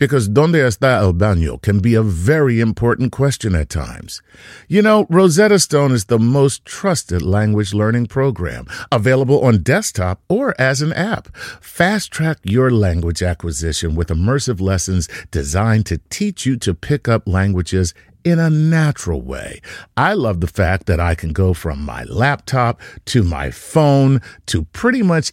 because ¿Dónde está el baño can be a very important question at times. You know, Rosetta Stone is the most trusted language learning program, available on desktop or as an app. Fast track your language acquisition with immersive lessons designed to teach you to pick up languages in a natural way. I love the fact that I can go from my laptop to my phone to pretty much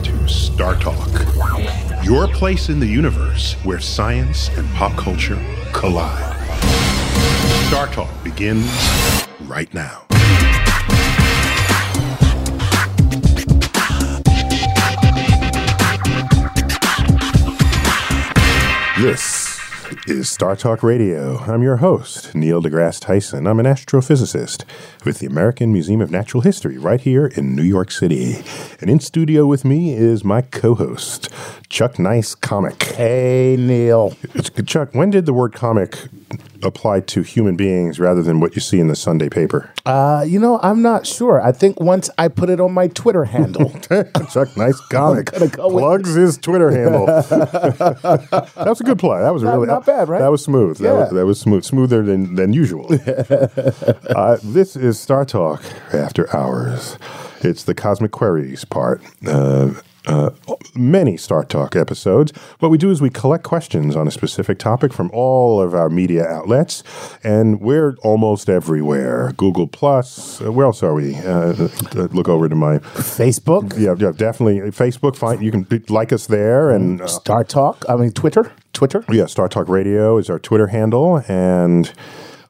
Star Talk, your place in the universe where science and pop culture collide. Star Talk begins right now. This is Star Talk Radio. I'm your host, Neil deGrasse Tyson. I'm an astrophysicist with the American Museum of Natural History right here in New York City. And in studio with me is my co host, Chuck Nice Comic. Hey, Neil. Chuck, when did the word comic apply to human beings rather than what you see in the Sunday paper? Uh, you know, I'm not sure. I think once I put it on my Twitter handle. Chuck Nice Comic go plugs his Twitter handle. that was a good play. That was Not- really not bad, right? That was smooth. That, Yeah. was, that was smooth, smoother than than usual. uh, this is Star Talk After Hours. It's the Cosmic Queries part. Uh, uh, many Star Talk episodes. What we do is we collect questions on a specific topic from all of our media outlets, and we're almost everywhere. Google Plus. Uh, where else are we? Uh, uh, look over to my Facebook, yeah, yeah, definitely. Facebook, find you can like us there, and uh, Star Talk. I mean, Twitter. Twitter. yeah, Star Talk Radio is our Twitter handle, and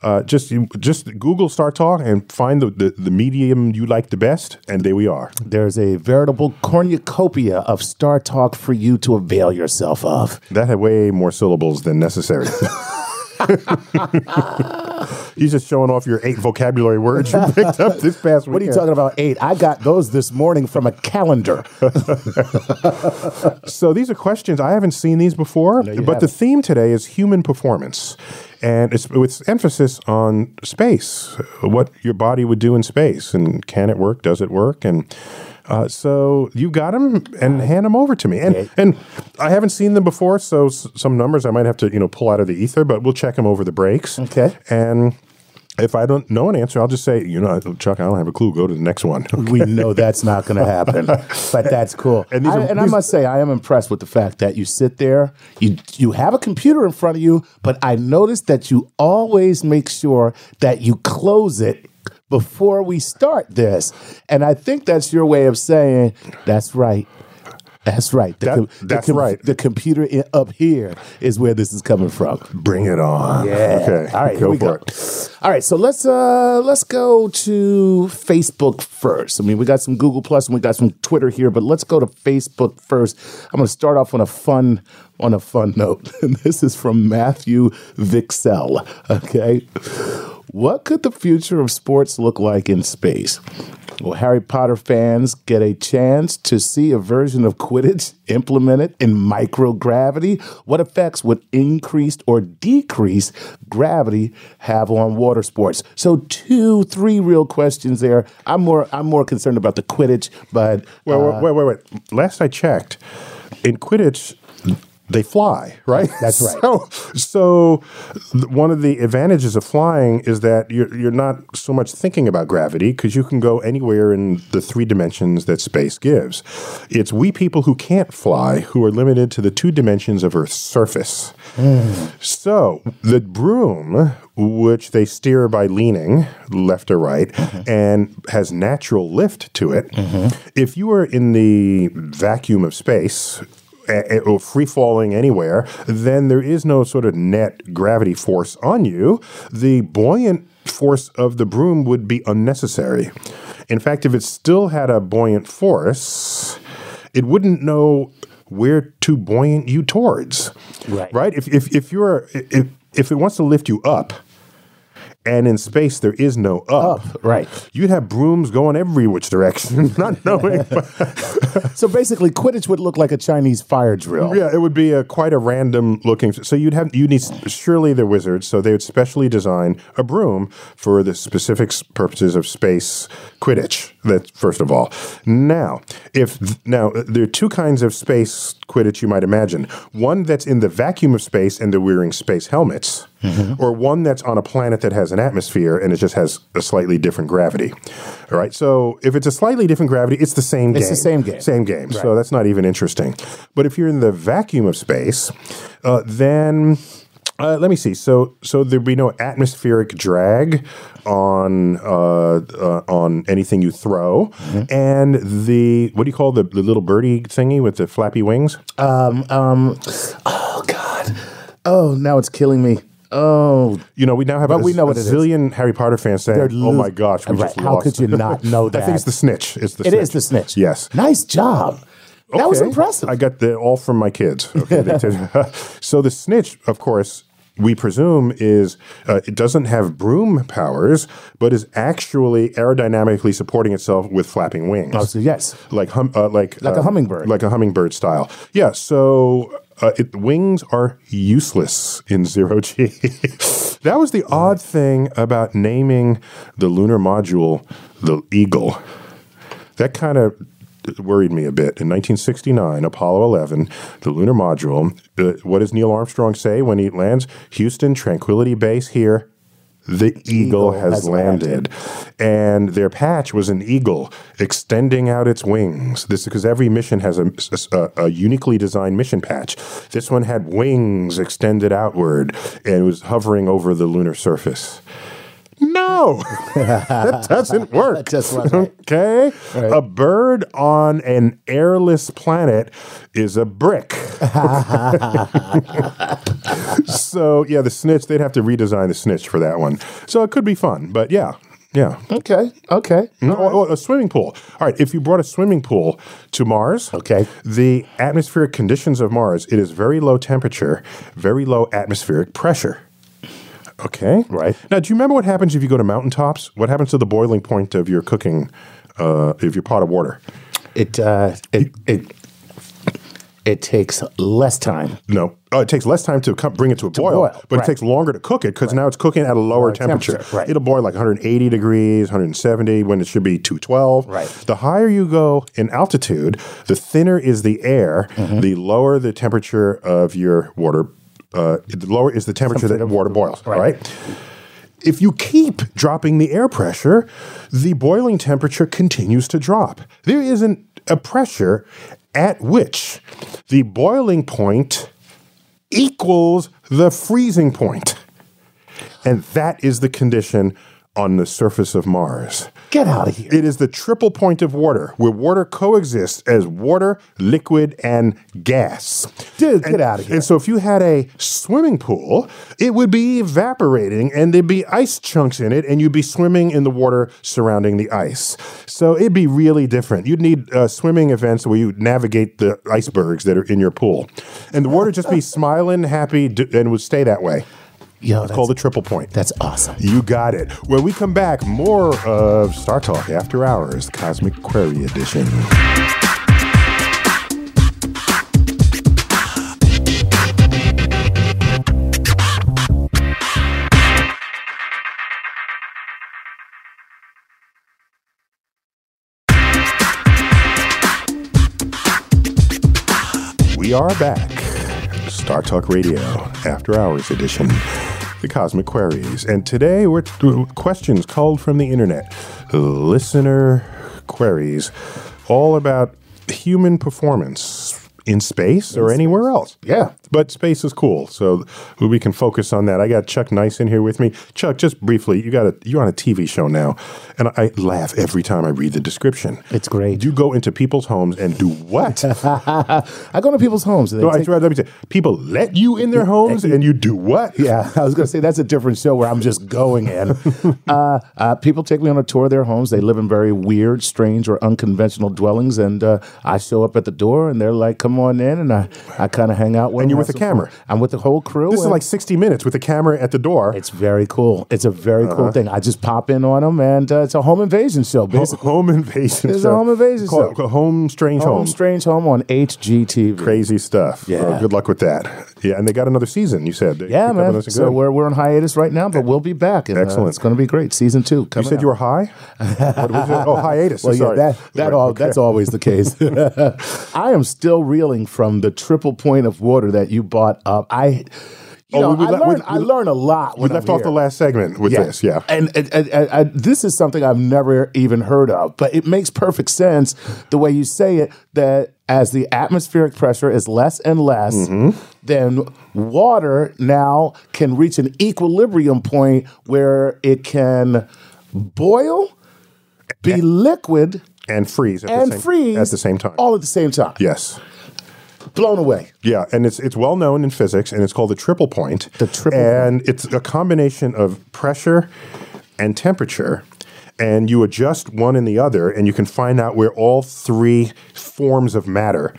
uh, just just Google Star Talk and find the, the the medium you like the best, and there we are. There's a veritable cornucopia of Star Talk for you to avail yourself of. That had way more syllables than necessary. He's just showing off your eight vocabulary words you picked up this past week. What are you talking about? Eight. I got those this morning from a calendar. So these are questions I haven't seen these before, you but the haven't. theme today is human performance, and it's with emphasis on space, what your body would do in space, and can it work? Does it work? And uh, so you got them, and hand them over to me. And Okay. and I haven't seen them before, so s- some numbers I might have to you know pull out of the ether, but we'll check them over the breaks. Okay. and. If I don't know an answer, I'll just say, you know, Chuck, I don't have a clue. Go to the next one. we know that's not going to happen, but that's cool. And these I, are- and I must say, I am impressed with the fact that you sit there, you you have a computer in front of you, but I noticed that you always make sure that you close it before we start this, and I think that's your way of saying that's right. That's right. The That- that's the right. The computer i- up here is where this is coming from. Bring it on. Yeah. Okay. All right. Go here we for go. it. All right. So let's uh let's go to Facebook first. I mean, we got some Google Plus and we got some Twitter here, but let's go to Facebook first. I'm going to start off on a fun on a fun note, and this is from Matthew Vixel. Okay. What could the future of sports look like in space? Will Harry Potter fans get a chance to see a version of Quidditch implemented in microgravity? What effects would increased or decreased gravity have on water sports? So two, three real questions there. I'm more I'm more concerned about the Quidditch, but Wait, uh, wait, wait, wait. Last I checked, in Quidditch, they fly, right? That's right. So, so one of the advantages of flying is that you're you're not so much thinking about gravity because you can go anywhere in the three dimensions that space gives. It's we people who can't fly who are limited to the two dimensions of Earth's surface. Mm. So the broom, which they steer by leaning left or right, mm-hmm. and has natural lift to it. Mm-hmm. If you are in the vacuum of space, or free falling anywhere, then there is no sort of net gravity force on you. The buoyant force of the broom would be unnecessary. In fact, if it still had a buoyant force, it wouldn't know where to buoyant you towards. Right. Right? If if if you're if if it wants to lift you up and in space there is no up, right. you'd have brooms going every which direction, not knowing. So basically, Quidditch would look like a Chinese fire drill. Yeah, it would be a quite a random looking. So you'd have you need surely they're wizards, so they would specially design a broom for the specific purposes of space Quidditch. That first of all. Now, if now there are two kinds of space Quidditch you might imagine. One that's in the vacuum of space and they're wearing space helmets, or one that's on a planet that has an atmosphere and it just has a slightly different gravity. All right. So if it's a slightly different gravity, it's the same It's game. the same game. Same game. So that's not even interesting. But if you're in the vacuum of space, uh, then uh, let me see. So so there'd be no atmospheric drag on uh, uh, on anything you throw, Mm-hmm. and the what do you call the, the little birdie thingy with the flappy wings? Um. Um. Oh God. Oh, now it's killing me. Oh, You know, we now have But a, we know a what it is. zillion Harry Potter fans saying, They're "Oh my gosh, we Right. just How lost." could you not know that? I think it's the snitch. It's the it snitch. is the snitch. Yes. Nice job. That was impressive. I got the all from my kids. Okay, they did. so the snitch, of course, we presume is uh, it doesn't have broom powers, but is actually aerodynamically supporting itself with flapping wings. oh, so yes. like hum, uh, like Like a um, hummingbird. like a hummingbird style. Yeah. So uh, it, wings are useless in zero G. that was the odd thing about naming the lunar module the Eagle. That kind of worried me a bit. In 1969, Apollo 11, the lunar module. Uh, what does Neil Armstrong say when he lands? Houston, Tranquility Base here. The eagle, Eagle has, has landed. and their patch was an eagle extending out its wings. This because every mission has a, a, a uniquely designed mission patch. This one had wings extended outward and was hovering over the lunar surface. No, that doesn't work. That just wasn't Okay, a bird on an airless planet is a brick. so yeah, the snitch they'd have to redesign the snitch for that one. So it could be fun, but yeah, yeah. Okay. Okay. Oh, oh, a swimming pool. All right, if you brought a swimming pool to Mars, Okay. the atmospheric conditions of Mars, it is very low temperature, very low atmospheric pressure. Okay. Right. Now, do you remember what happens if you go to mountaintops? What happens to the boiling point of your cooking, uh, of your pot of water? It uh it it it takes less time. No, oh, it takes less time to come, bring it to a boil, boil, but right. it takes longer to cook it because now it's cooking at a lower temperature. temperature, right. It'll boil like 180 degrees, 170 when it should be 212. Right. The higher you go in altitude, the thinner is the air, Mm-hmm. the lower the temperature of your water. Uh, the lower is the temperature that water boils. Right. right? If you keep dropping the air pressure, the boiling temperature continues to drop. There isn't a pressure at which the boiling point equals the freezing point. And that is the condition on the surface of Mars. Get out of here. It is the triple point of water, where water coexists as water, liquid, and gas. Dude, get out of here. And so, if you had a swimming pool, it would be evaporating, and there'd be ice chunks in it, and you'd be swimming in the water surrounding the ice. So it'd be really different. You'd need uh, swimming events where you navigate the icebergs that are in your pool, and the water just be smiling, happy, d- and would stay that way. Yo, it's that's- called the triple point. That's awesome. You got it. When we come back, more of Star Talk After Hours, Cosmic Query Edition. We are back. Star Talk Radio, After Hours Edition, the Cosmic Queries. And today we're questions called from the internet, listener queries, all about human performance in space or anywhere else. Yeah. But space is cool, so we can focus on that. I got Chuck Nice in here with me. Chuck, just briefly, you got a you're on a TV show now, and I laugh every time I read the description. It's great. You go into people's homes and do what? I go to people's homes. And No, I take- tried. Let me say, people let you in their homes, and you do what? Yeah, I was going to say that's a different show where I'm just going in. uh, uh, people take me on a tour of their homes. They live in very weird, strange, or unconventional dwellings, and uh, I show up at the door, and they're like, "Come on in," and I, I kind of hang out with. And them, with the camera. I'm with the whole crew. This is like 60 minutes with the camera at the door. it's very cool. It's a very Uh-huh. cool thing. I just pop in on them, and uh, it's a home invasion show, Ho- basically. home invasion. Show. It's a show. home invasion Call- show. call Home strange Home home. Strange Home on HGTV. Crazy stuff. Yeah. Oh, good luck with that. Yeah, and they got another season. You said. They Yeah, picked up man. another- So good. we're, we're on hiatus right now, but we'll be back. And, uh, Excellent. it's going to be great. Season two. You coming said you were high. what was it? Oh, hiatus. Well, Sorry. yeah, that that Right, all okay. that's always the case. I am still reeling from the triple point of water that you brought up. I, you Oh, know, we- we I, le- we- I learn a lot. We left I'm off here. the last segment with this. Yeah. And, and, and- and- this is something I've never even heard of, but it makes perfect sense the way you say it that as the atmospheric pressure is less and less, Mm-hmm. then water now can reach an equilibrium point where it can boil, be liquid, And freeze. At and the same, freeze at the same time. all at the same time. yes. Blown away. Yeah, and it's it's well known in physics, and it's called the triple point. The triple and it's a combination of pressure and temperature, and you adjust one and the other, and you can find out where all three forms of matter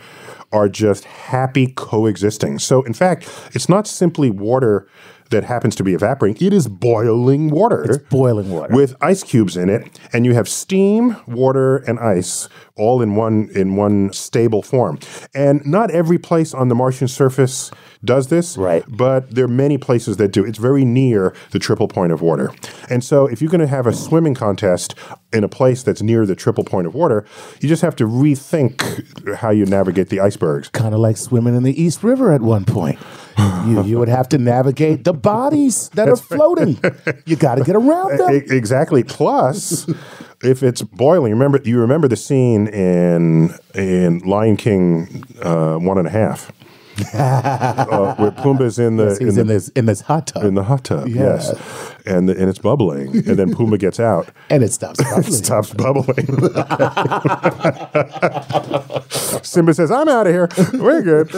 are just happy coexisting. So, in fact, it's not simply water that happens to be evaporating; it is boiling water. It's boiling water. with ice cubes in it, and you have steam, water, and ice all in one in one stable form. And not every place on the Martian surface does this, Right. But there are many places that do. It's very near the triple point of water, and so if you're going to have a swimming contest in a place that's near the triple point of water, you just have to rethink how you navigate the icebergs. Kind of like swimming in the East River at one point. You, you would have to navigate the bodies that are floating. You got to get around them. E- exactly. Plus, if it's boiling, remember you remember the scene in in Lion King uh, one and a half, uh, where Pumbaa's in the He's in in, this in this hot tub, in the hot tub. Yeah. Yes, and the, and it's bubbling, and then Pumbaa gets out. and it stops. It bubbling. stops bubbling. Simba says, "I'm out of here. We're good."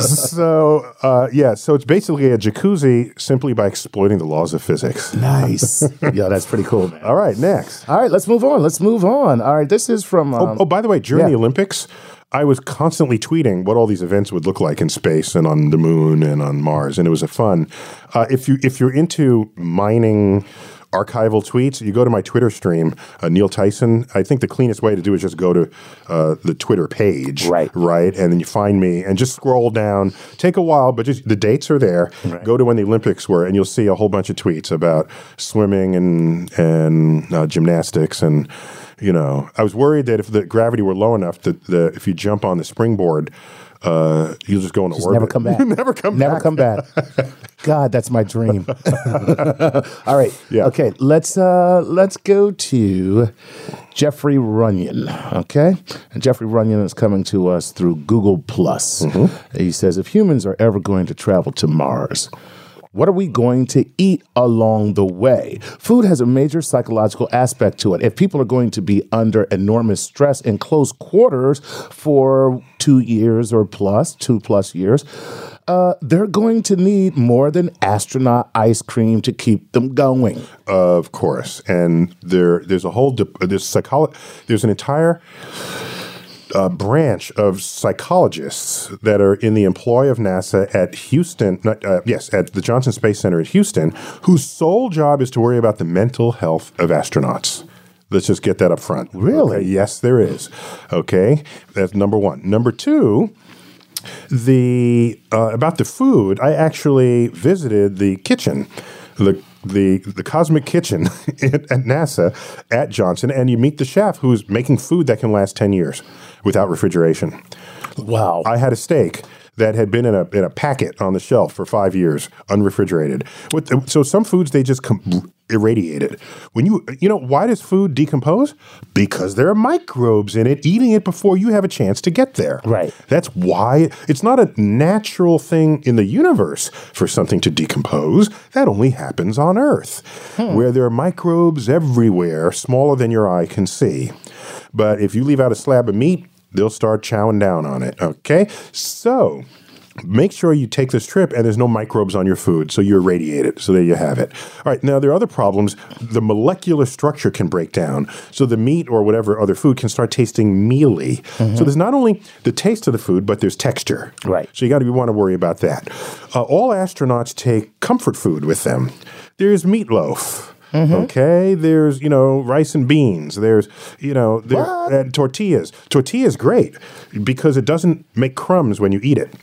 so, uh, yeah. So it's basically a jacuzzi simply by exploiting the laws of physics. Nice. Yo, that's pretty cool, man. All right, next. All right, let's move on. Let's move on. All right, this is from. Um, Oh, oh, by the way, during yeah. the Olympics, I was constantly tweeting what all these events would look like in space and on the moon and on Mars, and it was a fun. Uh, if you if you're into mining archival tweets, you go to my Twitter stream, uh, Neil Tyson. I think the cleanest way to do it is just go to uh, the Twitter page, Right. right, and then you find me and just scroll down. Take a while, but just the dates are there. Go to when the Olympics were, and you'll see a whole bunch of tweets about swimming and and uh, gymnastics and. You know, I was worried that if the gravity were low enough, that the if you jump on the springboard, uh, you'll just go into just orbit. never come back. never come Never back. come back. God, that's my dream. All right. Yeah. Okay. Let's uh let's go to Jeffrey Runyon. Okay. And Jeffrey Runyon is coming to us through Google Plus. Mm-hmm. He says if humans are ever going to travel to Mars. What are we going to eat along the way? Food has a major psychological aspect to it. If people are going to be under enormous stress in close quarters for two years or plus, two plus years, uh, they're going to need more than astronaut ice cream to keep them going. Of course, and there there's a whole de- there's there's an entire uh, branch of psychologists that are in the employ of NASA at Houston, not, uh, yes, at the Johnson Space Center at Houston, whose sole job is to worry about the mental health of astronauts. Let's just get that up front. Really? Okay, yes, there is. Okay, that's number one. Number two, the uh, about the food. I actually visited the kitchen, the the the cosmic kitchen at, at NASA at Johnson, and you meet the chef who's making food that can last ten years without refrigeration. Wow. I had a steak that had been in a in a packet on the shelf for five years, unrefrigerated. What, so some foods they just com- irradiated. When you you know why does food decompose? Because there are microbes in it eating it before you have a chance to get there. Right. That's why it's not a natural thing in the universe for something to decompose. That only happens on Earth, hmm. where there are microbes everywhere, smaller than your eye can see. But if you leave out a slab of meat, they'll start chowing down on it. Okay? So make sure you take this trip and there's no microbes on your food, so you're irradiated. So there you have it. All right, now there are other problems. The molecular structure can break down, so the meat or whatever other food can start tasting mealy. So there's not only the taste of the food, but there's texture. Right. So you got to want to worry about that. Uh, all astronauts take comfort food with them. There's meatloaf. Okay, there's you know rice and beans. There's you know there, and tortillas. Tortillas great because it doesn't make crumbs when you eat it.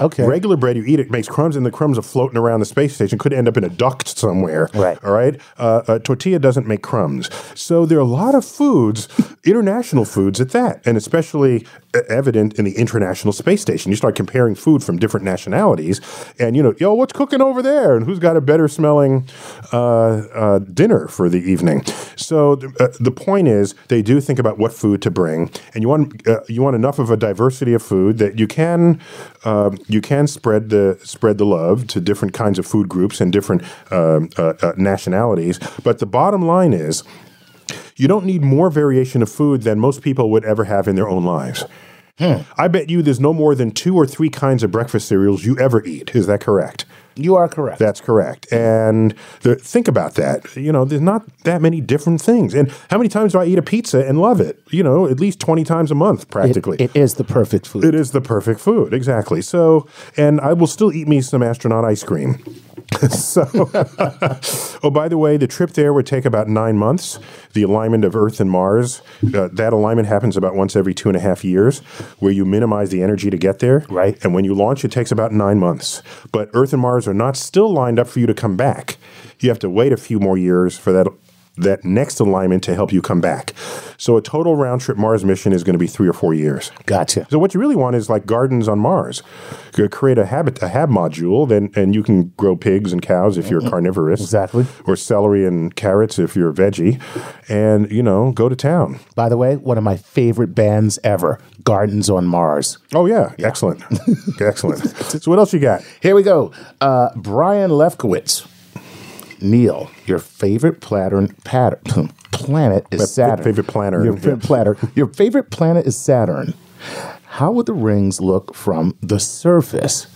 Okay. Regular bread, you eat it, makes crumbs, and the crumbs are floating around the space station. Could end up in a duct somewhere. Right. All right. Uh, a tortilla doesn't make crumbs. So there are a lot of foods, international foods at that, and especially evident in the International Space Station. You start comparing food from different nationalities, and you know, yo, what's cooking over there, and who's got a better smelling uh, uh, dinner for the evening. So the, uh, the point is, they do think about what food to bring, and you want uh, you want enough of a diversity of food that you can um, you can spread the spread the love to different kinds of food groups and different um, uh, uh, nationalities. But the bottom line is, you don't need more variation of food than most people would ever have in their own lives. Hmm. I bet you there's no more than two or three kinds of breakfast cereals you ever eat. Is that correct? You are correct. That's correct. And the, think about that. You know, there's not that many different things. And how many times do I eat a pizza and love it? You know, at least 20 times a month, It- practically. it is the perfect food. It is the perfect food, exactly. So, and I will still eat me some astronaut ice cream. so, oh, by the way, the trip there would take about nine months. The alignment of Earth and Mars, uh, that alignment happens about once every two and a half years, where you minimize the energy to get there. Right. And when you launch, it takes about nine months. But Earth and Mars are not still lined up for you to come back. You have to wait a few more years for that that next alignment to help you come back. So a total round trip Mars mission is going to be three or four years. Gotcha. So what you really want is like gardens on Mars. You create a habit a hab module, then and you can grow pigs and cows if you're carnivorous. Exactly. Or celery and carrots if you're a veggie. And, you know, go to town. By the way, one of my favorite bands ever, Gardens on Mars. Oh yeah, excellent. excellent. So what else you got? Here we go. Uh, Brian Lefkowitz. Neil, your favorite pattern, pattern planet is My Saturn. favorite planner, Your favorite platter. Your favorite planet is Saturn. How would the rings look from the surface?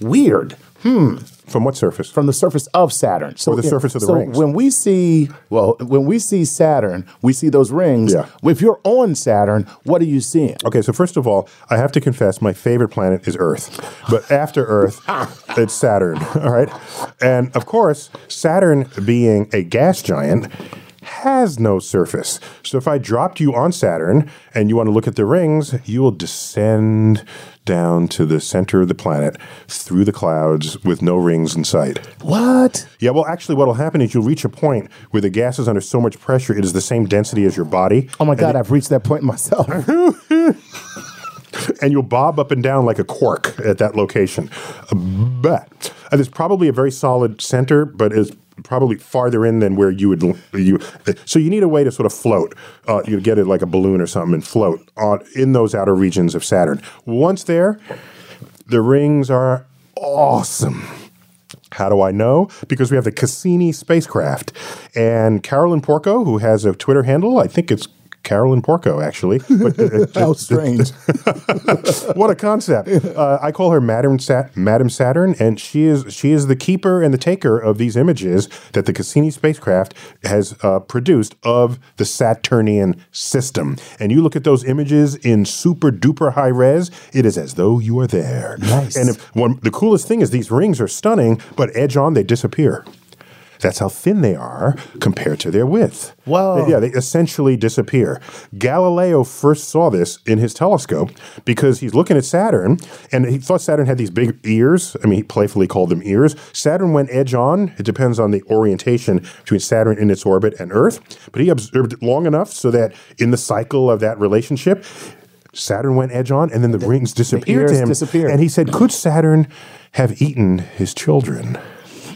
Weird. Hmm. From what surface? From the surface of Saturn. So Or the surface of the so rings. when we see well, when we see Saturn, we see those rings. Yeah. If you're on Saturn, what are you seeing? Okay, so first of all, I have to confess my favorite planet is Earth. But after Earth, it's Saturn, all right? And of course, Saturn being a gas giant has no surface. So if I dropped you on Saturn and you want to look at the rings, you will descend down to the center of the planet through the clouds with no rings in sight. What? Yeah, well, actually, what will happen is you'll reach a point where the gas is under so much pressure, it is the same density as your body. Oh my God, I've reached that point myself. and you'll bob up and down like a cork at that location. But uh, there's probably a very solid center, but is probably farther in than where you would you. So you need a way to sort of float. Uh, you get it like a balloon or something and float on in those outer regions of Saturn. Once there, the rings are awesome. How do I know? Because we have the Cassini spacecraft. And Carolyn Porco, who has a Twitter handle, I think it's Carolyn Porco, actually. But, uh, How strange. what a concept! Uh, I call her Madam Sat- Madam Saturn, and she is she is the keeper and the taker of these images that the Cassini spacecraft has uh, produced of the Saturnian system. And you look at those images in super duper high res; it is as though you are there. Nice. And if, one, the coolest thing is these rings are stunning, but edge on they disappear. That's how thin they are compared to their width. Whoa. Yeah, they essentially disappear. Galileo first saw this in his telescope because he's looking at Saturn and he thought Saturn had these big ears. I mean, he playfully called them ears. Saturn went edge on. It depends on the orientation between Saturn in its orbit and Earth. But he observed it long enough so that in the cycle of that relationship, Saturn went edge on and then the, rings disappeared to ears him. disappeared. And he said, Could Saturn have eaten his children?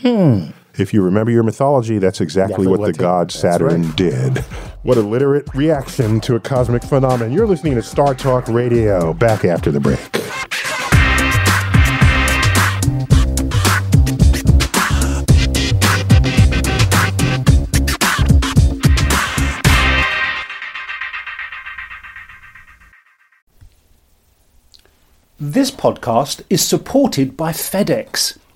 Hmm. If you remember your mythology, that's exactly Definitely what, what the the- god that's Saturn did. What a literate reaction to a cosmic phenomenon. You're listening to Star Talk Radio. Back after the break. This podcast is supported by FedEx.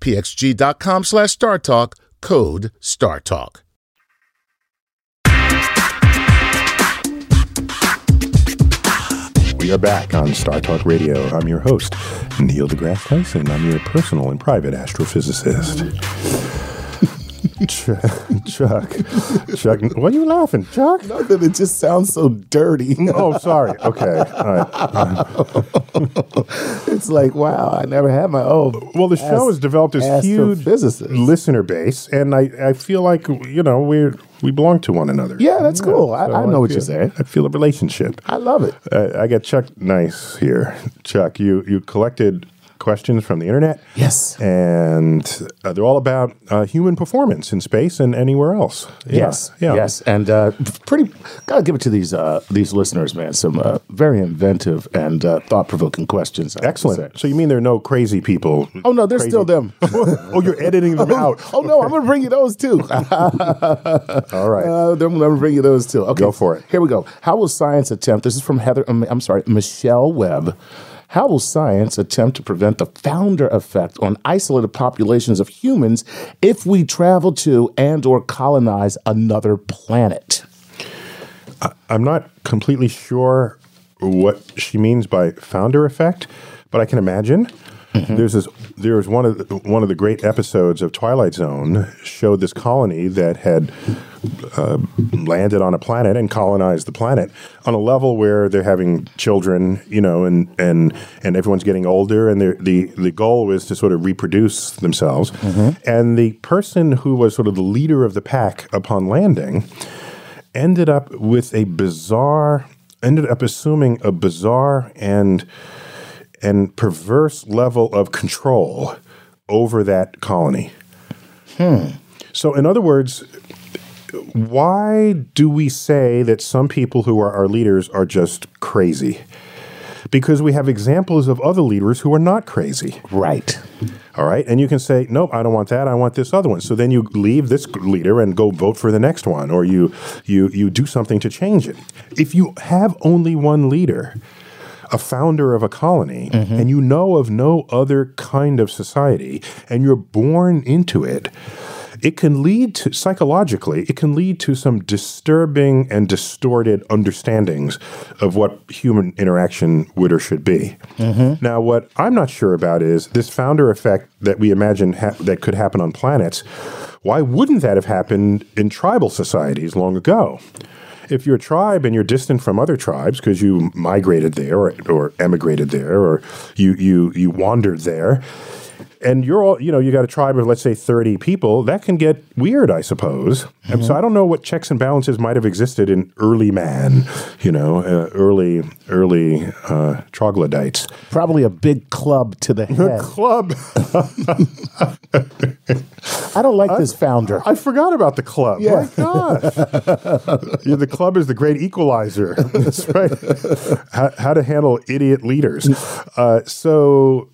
pxg.com slash StarTalk. Code StarTalk. We are back on Star Talk Radio. I'm your host, Neil deGrasse Tyson. I'm your personal and private astrophysicist. Ch- Chuck, Chuck, why are you laughing, Chuck? Nothing. It just sounds so dirty. Oh, sorry. Okay. All right. it's like, wow, I never had my own. Well, the show has developed this huge listener base, and I, I feel like you know we we belong to one another. Yeah, that's cool. I, so I know what feel- you're saying. I feel a relationship. I love it. Uh, I got Chuck Nice here. Chuck, you you collected questions from the internet. Yes. and uh, they're all about uh, human performance in space and anywhere else. Yeah, Yes, yeah. yes, and uh, pretty. Gotta give it to these uh, these listeners, man. Some uh, very inventive and uh, thought provoking questions. I Excellent. So you mean there are no crazy people? Oh no, they're Crazy- still them. oh, you're editing them out. Oh no, I'm gonna bring you those too. All right. Uh, I'm gonna bring you those too. Okay, Go for it. Here we go. How will science attempt? This is from Heather. um, I'm sorry, Michelle Webb. How will science attempt to prevent the founder effect on isolated populations of humans if we travel to and or colonize another planet? I'm not completely sure what she means by founder effect, but I can imagine. There's this. There's one of the, one of the great episodes of Twilight Zone showed this colony that had uh, landed on a planet and colonized the planet on a level where they're having children, you know, and and and everyone's getting older, and the the goal was to sort of reproduce themselves. And the person who was sort of the leader of the pack upon landing ended up with a bizarre ended up assuming a bizarre and and perverse level of control over that colony. Hmm. So in other words, why do we say that some people who are our leaders are just crazy? Because we have examples of other leaders who are not crazy. Right. All right. And you can say, nope, I don't want that. I want this other one. So then you leave this leader and go vote for the next one, or you you you do something to change it. If you have only one leader, a founder of a colony, mm-hmm. and you know of no other kind of society, and you're born into it, it can lead to psychologically it can lead to some disturbing and distorted understandings of what human interaction would or should be. Mm-hmm. Now what i'm not sure about is this founder effect that we imagine ha- that could happen on planets. Why wouldn't that have happened in tribal societies long ago if you're a tribe and you're distant from other tribes because you migrated there or, or emigrated there or you, you, you wandered there, and you're all, you know, you got a tribe of, let's say, 30 people, that can get weird, I suppose. And so I don't know what checks and balances might have existed in early man, you know, uh, early, early uh, troglodytes. Probably a big club to the head. The club. I don't like this founder. I forgot about the club. Yeah. My gosh. yeah, the club is the great equalizer. That's right. how, how to handle idiot leaders. Uh, so,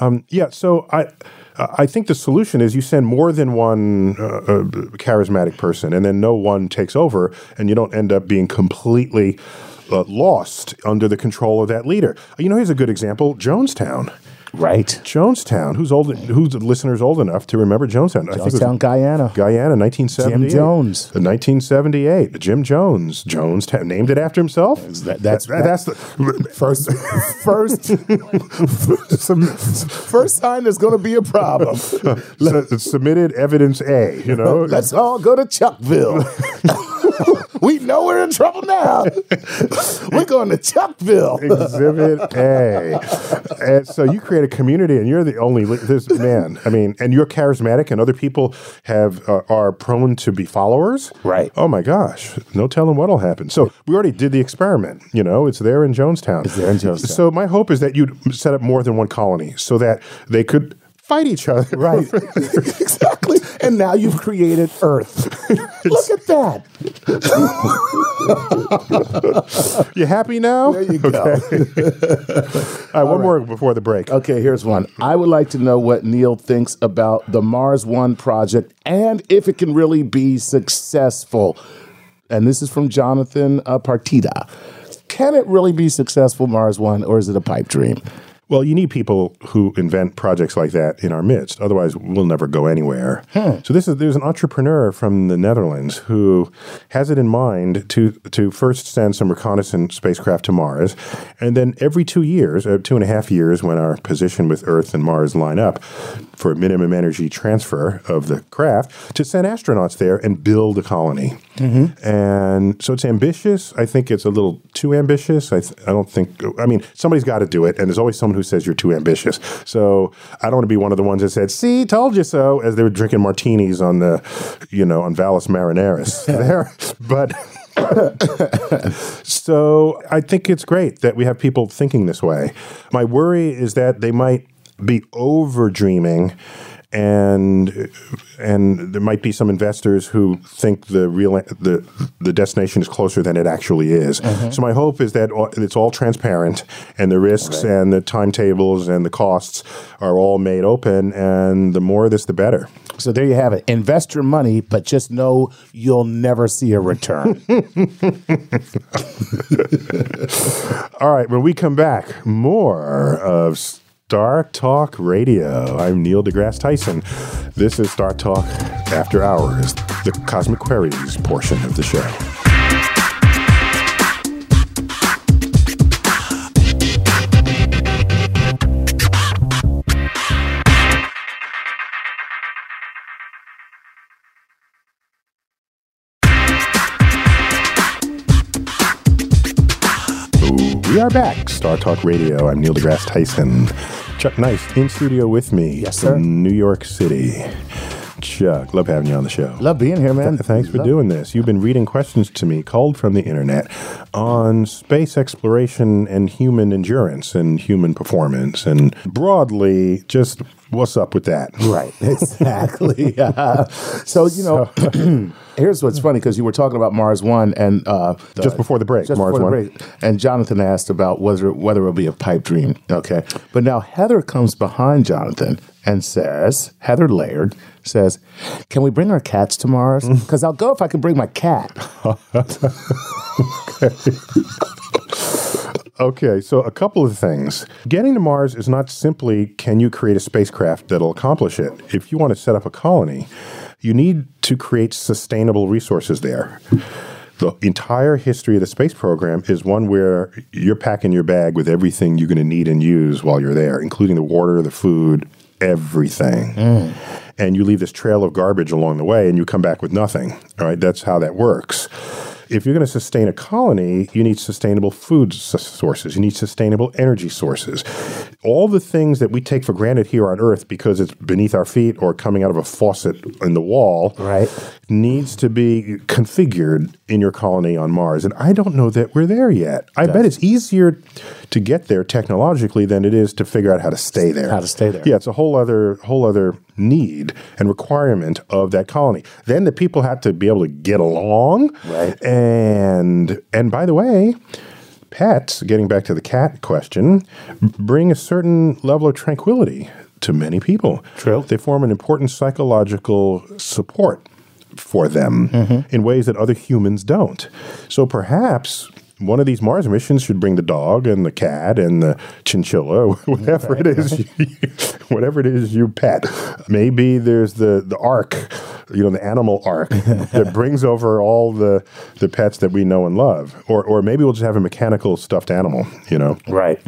um, yeah, so I. I think the solution is you send more than one uh, uh, charismatic person, and then no one takes over, and you don't end up being completely uh, lost under the control of that leader. You know, here's a good example: Jonestown. Right. Jonestown. Who's old? Who's the listeners old enough to remember Jonestown? I think it was Jonestown, Guyana. Guyana, 1978. Jim Jones. Uh, 1978. Jim Jones. Jones named it after himself. That- that's- That- that's the First, first, first sign there's going to be a problem. su- submitted evidence A. You know, Let's all go to Chuckville. We know we're in trouble now. we're going to Chuckville. Exhibit A. And so you create a community, and you're the only this man. I mean, and you're charismatic, and other people have uh, are prone to be followers. Right. Oh my gosh, no telling what'll happen. So we already did the experiment. You know, it's there in Jonestown. It's there in Jonestown. So my hope is that you'd set up more than one colony, so that they could fight each other. Right. exactly. And now you've created Earth. Look at that. you happy now? There you go. All right, one more before the break. Okay, here's one. I would like to know what Neil thinks about the Mars One project and if it can really be successful. And this is from Jonathan uh, Partida. Can it really be successful, Mars One, or is it a pipe dream? Well, you need people who invent projects like that in our midst. Otherwise, we'll never go anywhere. So this is there's an entrepreneur from the Netherlands who has it in mind to to first send some reconnaissance spacecraft to Mars, and then every two years, uh, two and a half years, when our position with Earth and Mars line up for a minimum energy transfer of the craft, to send astronauts there and build a colony. And so it's ambitious. I think it's a little too ambitious. I, th- I don't think, I mean, somebody's got to do it. And there's always someone who says you're too ambitious. So I don't want to be one of the ones that said, see, told you so, as they were drinking martinis on the, you know, on Valles Marineris there. But. so I think it's great that we have people thinking this way. My worry is that they might be over dreaming and and there might be some investors who think the real the the destination is closer than it actually is. Mm-hmm. So my hope is that it's all transparent and the risks and the timetables and the costs are all made open and the more of this the better. So there you have it. Invest your money, but just know you'll never see a return. All right, when we come back, more of Star Talk Radio. I'm Neil deGrasse Tyson. This is Star Talk After Hours, the Cosmic Queries portion of the show. Are back. Star Talk Radio. I'm Neil deGrasse Tyson. Chuck Nice in studio with me. Yes, sir. From New York City. Chuck, love having you on the show. Love being here, man. Th- Thanks for doing this. You've been reading questions to me called from the internet on space exploration and human endurance and human performance, and broadly, just what's up with that? Right, exactly. Uh, so you know, here's what's funny because you were talking about Mars One and uh, the- Just before the break, just Mars before the One. break, and Jonathan asked about whether whether it'll be a pipe dream. Okay, but now Heather comes behind Jonathan and says, Heather Laird says, "Can we bring our cats to Mars? Mm. Because I'll go if I can bring my cat." Okay, so a couple of things. Getting to Mars is not simply can you create a spacecraft that'll accomplish it. If you want to set up a colony, you need to create sustainable resources there. The entire history of the space program is one where you're packing your bag with everything you're going to need and use while you're there, including the water, the food, everything. Mm. And you leave this trail of garbage along the way and you come back with nothing. All right, that's how that works if you're going to sustain a colony, you need sustainable food s- sources. You need sustainable energy sources. All the things that we take for granted here on Earth because it's beneath our feet or coming out of a faucet in the wall, Right. needs to be configured in your colony on Mars. And I don't know that we're there yet. I bet it's easier to get there technologically than it is to figure out how to stay there. How to stay there. Yeah, it's a whole other whole other need and requirement of that colony. Then the people have to be able to get along. Right. And and by the way, pets, getting back to the cat question, bring a certain level of tranquility to many people. True. They form an important psychological support for them mm-hmm. in ways that other humans don't. So perhaps one of these Mars missions should bring the dog and the cat and the chinchilla, whatever it is, you, whatever it is you pet. Maybe there's the the ark, you know, the animal ark that brings over all the the pets that we know and love. Or or maybe we'll just have a mechanical stuffed animal, you know, Right.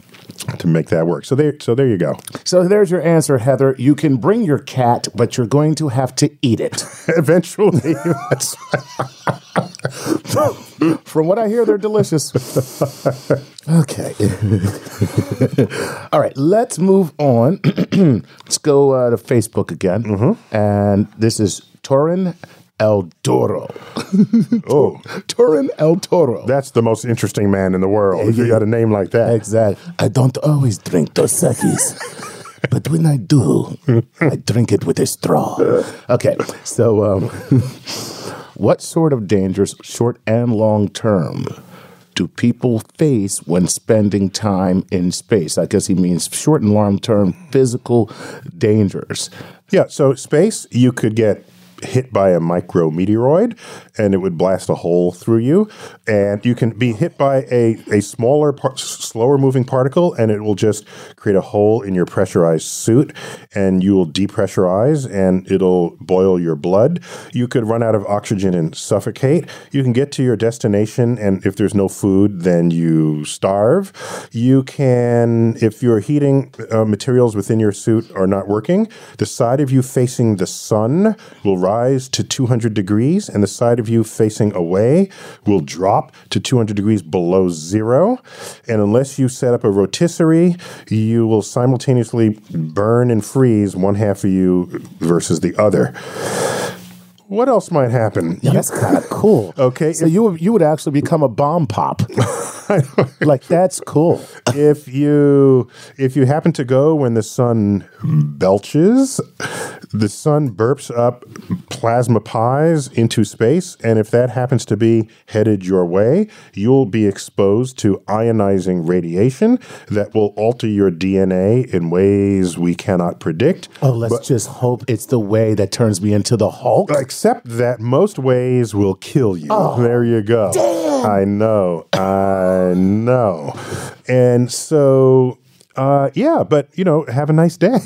To make that work. So there so there you go. So there's your answer, Heather. You can bring your cat, but you're going to have to eat it. Eventually, From what I hear, they're delicious. okay. All right, let's move on. let's go uh, to Facebook again. And this is Torin El Toro. oh, Turin El Toro. that's the most interesting man in the world. If you got a name like that. Exactly. I don't always drink Dos Equis, but when I do, I drink it with a straw. Okay, so um, what sort of dangers, short and long term, do people face when spending time in space? I guess he means short and long term physical dangers. Yeah, so space, you could get hit by a micrometeoroid and it would blast a hole through you. And you can be hit by a, a smaller, par- slower moving particle and it will just create a hole in your pressurized suit and you will depressurize and it'll boil your blood. You could run out of oxygen and suffocate. You can get to your destination and if there's no food, then you starve. You can, if your heating uh, materials within your suit are not working, the side of you facing the sun will rise to 200 degrees, and the side of you facing away will drop to 200 degrees below zero. And unless you set up a rotisserie, you will simultaneously burn and freeze one half of you versus the other. What else might happen? Yeah, that's kind of cool. Okay, so you would, you would actually become a bomb pop. like that's cool. if you if you happen to go when the sun belches, the sun burps up plasma pies into space, and if that happens to be headed your way, you'll be exposed to ionizing radiation that will alter your DNA in ways we cannot predict. Oh, let's just hope it's the way that turns me into the Hulk. Except that most ways will kill you. Oh, there you go. I know. I know. And so uh, yeah, but you know, have a nice day.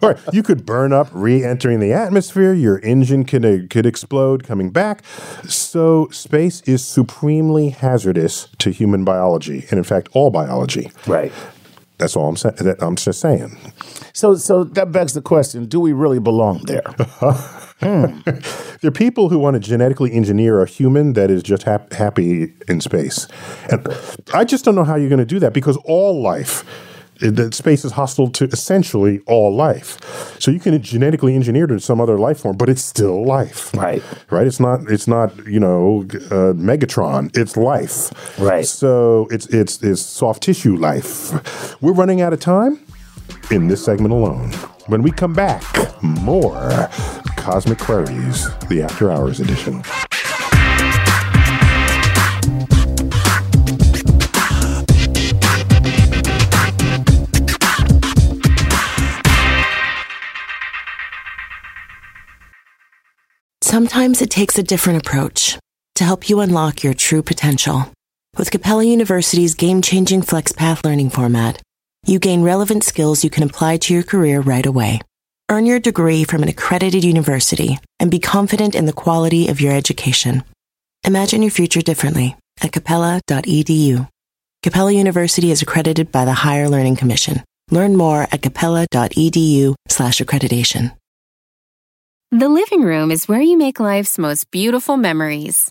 Right, you could burn up, re-entering the atmosphere. Your engine could uh, could explode, coming back. So space is supremely hazardous to human biology, and in fact, all biology. Right. That's all I'm saying. I'm just saying. So, so that begs the question: Do we really belong there? There are people who want to genetically engineer a human that is just hap- happy in space, and I just don't know how you're going to do that because all life. uh, That space is hostile to essentially all life, so you can genetically engineer it in some other life form, but it's still life, Right. Right? It's not. It's not. You know, uh, Megatron. It's life, Right. So it's it's it's soft tissue life. We're running out of time in this segment alone. When we come back, more Cosmic Queries, the After Hours edition. Sometimes it takes a different approach to help you unlock your true potential. With Capella University's game changing FlexPath learning format, you gain relevant skills you can apply to your career right away. Earn your degree from an accredited university and be confident in the quality of your education. Imagine your future differently at capella.edu. Capella University is accredited by the Higher Learning Commission. Learn more at capella.edu slash accreditation. The living room is where you make life's most beautiful memories.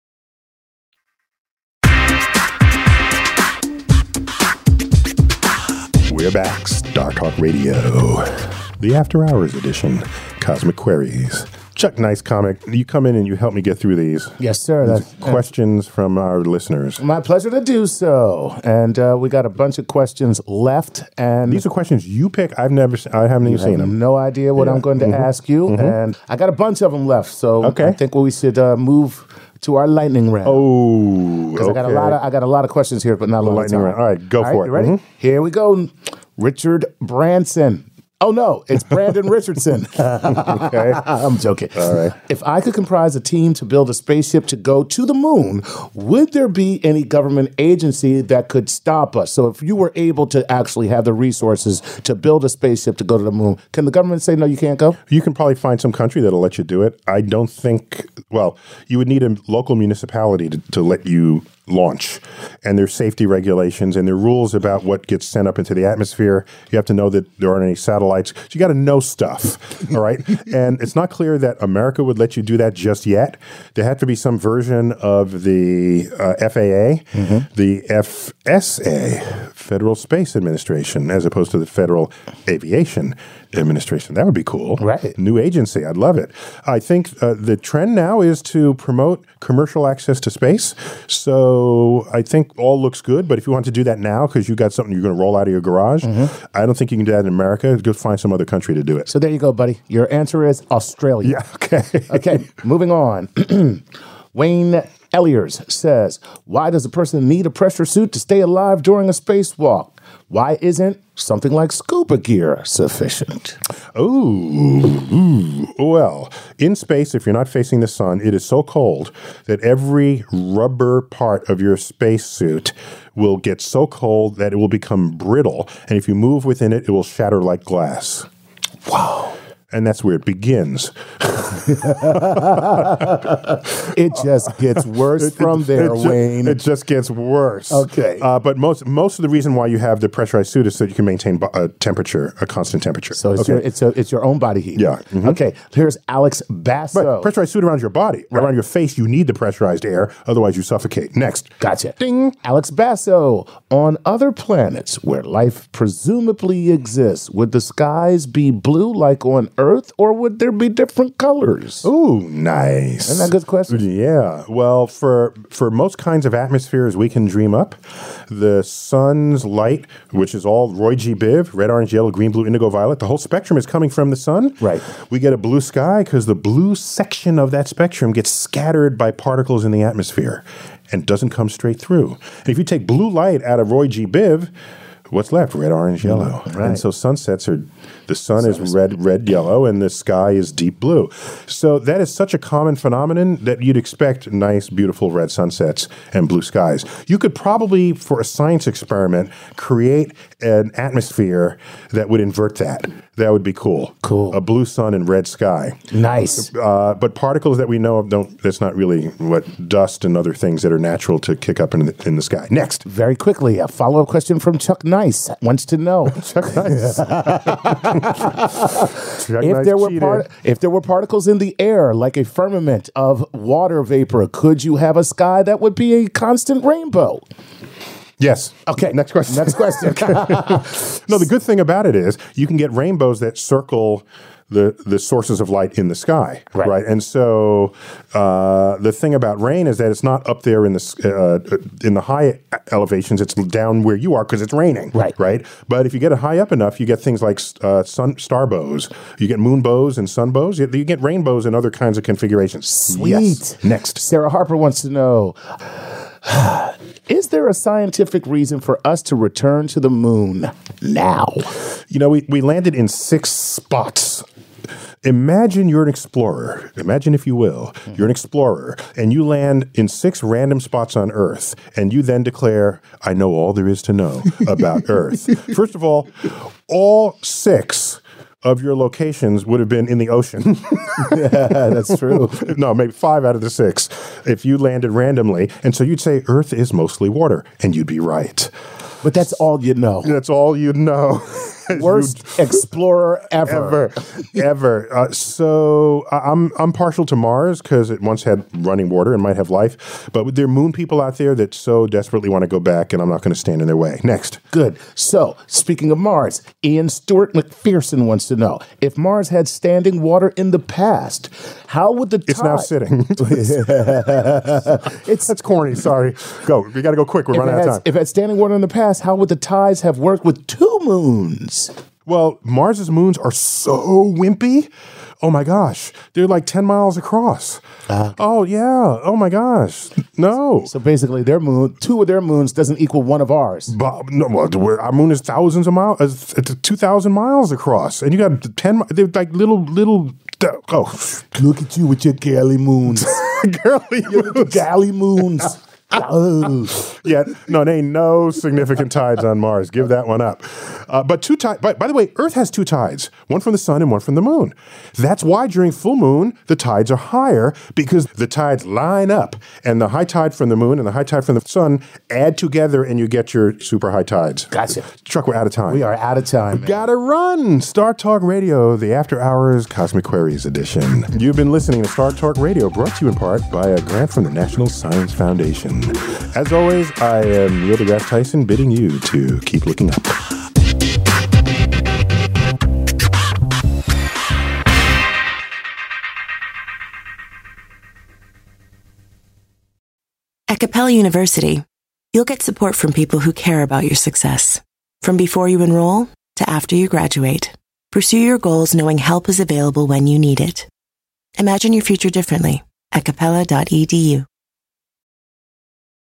We're back, Star Talk Radio, the After Hours edition, Cosmic Queries. Chuck, nice comic. You come in and you help me get through these. Yes, sir. These That's questions from our listeners. my pleasure to do so. And uh, we got a bunch of questions left, and These are questions you pick. I've never, I haven't even I seen have them. no idea what Yeah. I'm going to ask you, and I got a bunch of them left. So Okay. I think we should uh, move to our lightning round. Oh, because I got a lot of I got a lot of questions here, but not a lot lightning of time. round. All right, go for it. You ready? Mhm. Here we go. Richard Branson Oh no, it's Brandon Richardson. Okay. I'm joking. All right. If I could comprise a team to build a spaceship to go to the moon, would there be any government agency that could stop us? So if you were able to actually have the resources to build a spaceship to go to the moon, can the government say no, you can't go? You can probably find some country that'll let you do it. I don't think, well, you would need a local municipality to, to let you launch. And there's safety regulations and there are rules about what gets sent up into the atmosphere. You have to know that there aren't any satellites. So you got to know stuff. all right. And it's not clear that America would let you do that just yet. There had to be some version of the uh, FAA, the FSA, Federal Space Administration, as opposed to the Federal Aviation Administration. That would be cool. Right. New agency. I'd love it. I think uh, the trend now is to promote commercial access to space. So I think all looks good. But if you want to do that now because you got something you're going to roll out of your garage, I don't think you can do that in America. Go find some other country to do it. So there you go, buddy. Your answer is Australia. yeah. Okay. Okay, moving on. Wayne Elliers says, Why does a person need a pressure suit to stay alive during a spacewalk? Why isn't something like scuba gear sufficient? Ooh, well, in space, if you're not facing the sun, it is so cold that every rubber part of your spacesuit will get so cold that it will become brittle. And if you move within it, it will shatter like glass. Wow. And that's where it begins. It just gets worse from there, it ju- Wayne. It just gets worse. Okay. Uh, but most most of the reason why you have the pressurized suit is so you can maintain bo- a temperature, a constant temperature. so it's, okay. your, it's, a, it's your own body heat. Yeah, mhm. Okay, here's Alex Basso. But pressurized suit around your body, right. around your face, you need the pressurized air, otherwise you suffocate. Next. Gotcha. Ding. Alex Basso. On other planets where life presumably exists, would the skies be blue like on Earth or would there be different colors? Ooh, nice. Isn't that a good question? Yeah. Well, for for most kinds of atmospheres we can dream up, the sun's light, which is all Roy G. Biv, red, orange, yellow, green, blue, indigo, violet, the whole spectrum is coming from the sun. Right. We get a blue sky because the blue section of that spectrum gets scattered by particles in the atmosphere and doesn't come straight through. And if you take blue light out of Roy G. Biv, what's left? Red, orange, yellow. Mm, right. And so sunsets are the sun is red, red, yellow, and the sky is deep blue. So that is such a common phenomenon that you'd expect nice, beautiful red sunsets and blue skies. You could probably, for a science experiment, create an atmosphere that would invert that. That would be cool. Cool. A blue sun and red sky. Nice. Uh, but particles that we know of don't. That's not really what dust and other things that are natural to kick up in the, in the sky. Next, Very quickly, a follow up question from Chuck Nice wants to know Chuck Nice. Chuck if Nice there were part- if there were particles in the air like a firmament of water vapor, could you have a sky that would be a constant rainbow? Yes. Okay, Next question. Next question. No, the good thing about it is you can get rainbows that circle the the sources of light in the sky, Right. And so uh, the thing about rain is that it's not up there in the uh, in the high elevations; it's down where you are because it's raining, Right. Right. But if you get it high up enough, you get things like uh, sun star bows, you get moon bows and sun bows. You, you get rainbows and other kinds of configurations. Sweet. Yes. Next. Sarah Harper wants to know Is there a scientific reason for us to return to the moon now? You know, we, we landed in six spots. Imagine you're an explorer. Imagine, if you will, you're an explorer and you land in six random spots on Earth, and you then declare, I know all there is to know about Earth. First of all, all six of your locations would have been in the ocean. yeah, That's true. no, maybe five out of the six if you landed randomly. And so you'd say, Earth is mostly water, and you'd be right. But that's all you know. That's all you'd know. Worst explorer ever. ever, ever. Uh, so I- I'm I'm partial to Mars because it once had running water and might have life. But there are moon people out there that so desperately want to go back, and I'm not going to stand in their way. Next, Good. So, speaking of Mars, Ian Stewart McPherson wants to know if Mars had standing water in the past, how would the it's now sitting. It's That's corny. Sorry. Go. We got to go quick. We're running out of time. if it had standing water in the past, how would the tides have worked with two moons? Well, Mars's moons are so wimpy. Oh my gosh, they're like 10 miles across. Ah. oh, yeah. Oh my gosh. No. So basically, their moon, two of their moons doesn't equal one of ours. But, no, well, our moon is thousands of miles, it's, it's 2,000 miles across. And you got 10, they're like little, little, oh, Look at you with your galley moons. girly. your little galley moons. Oh. yeah, no, there ain't no significant tides on Mars. Give that one up. Uh, but two tides. By, by the way, Earth has two tides: one from the sun and one from the moon. That's why during full moon the tides are higher because the tides line up, and the high tide from the moon and the high tide from the sun add together, and you get your super high tides. Gotcha. Chuck, we're out of time. We are out of time. Gotta run! Star Talk Radio, the After Hours Cosmic Queries edition. You've been listening to Star Talk Radio, brought to you in part by a grant from the National Science Foundation. As always, I am Neil deGrasse Tyson, bidding you to keep looking up. At Capella University, you'll get support from people who care about your success. From before you enroll to after you graduate, pursue your goals knowing help is available when you need it. Imagine your future differently at capella.edu.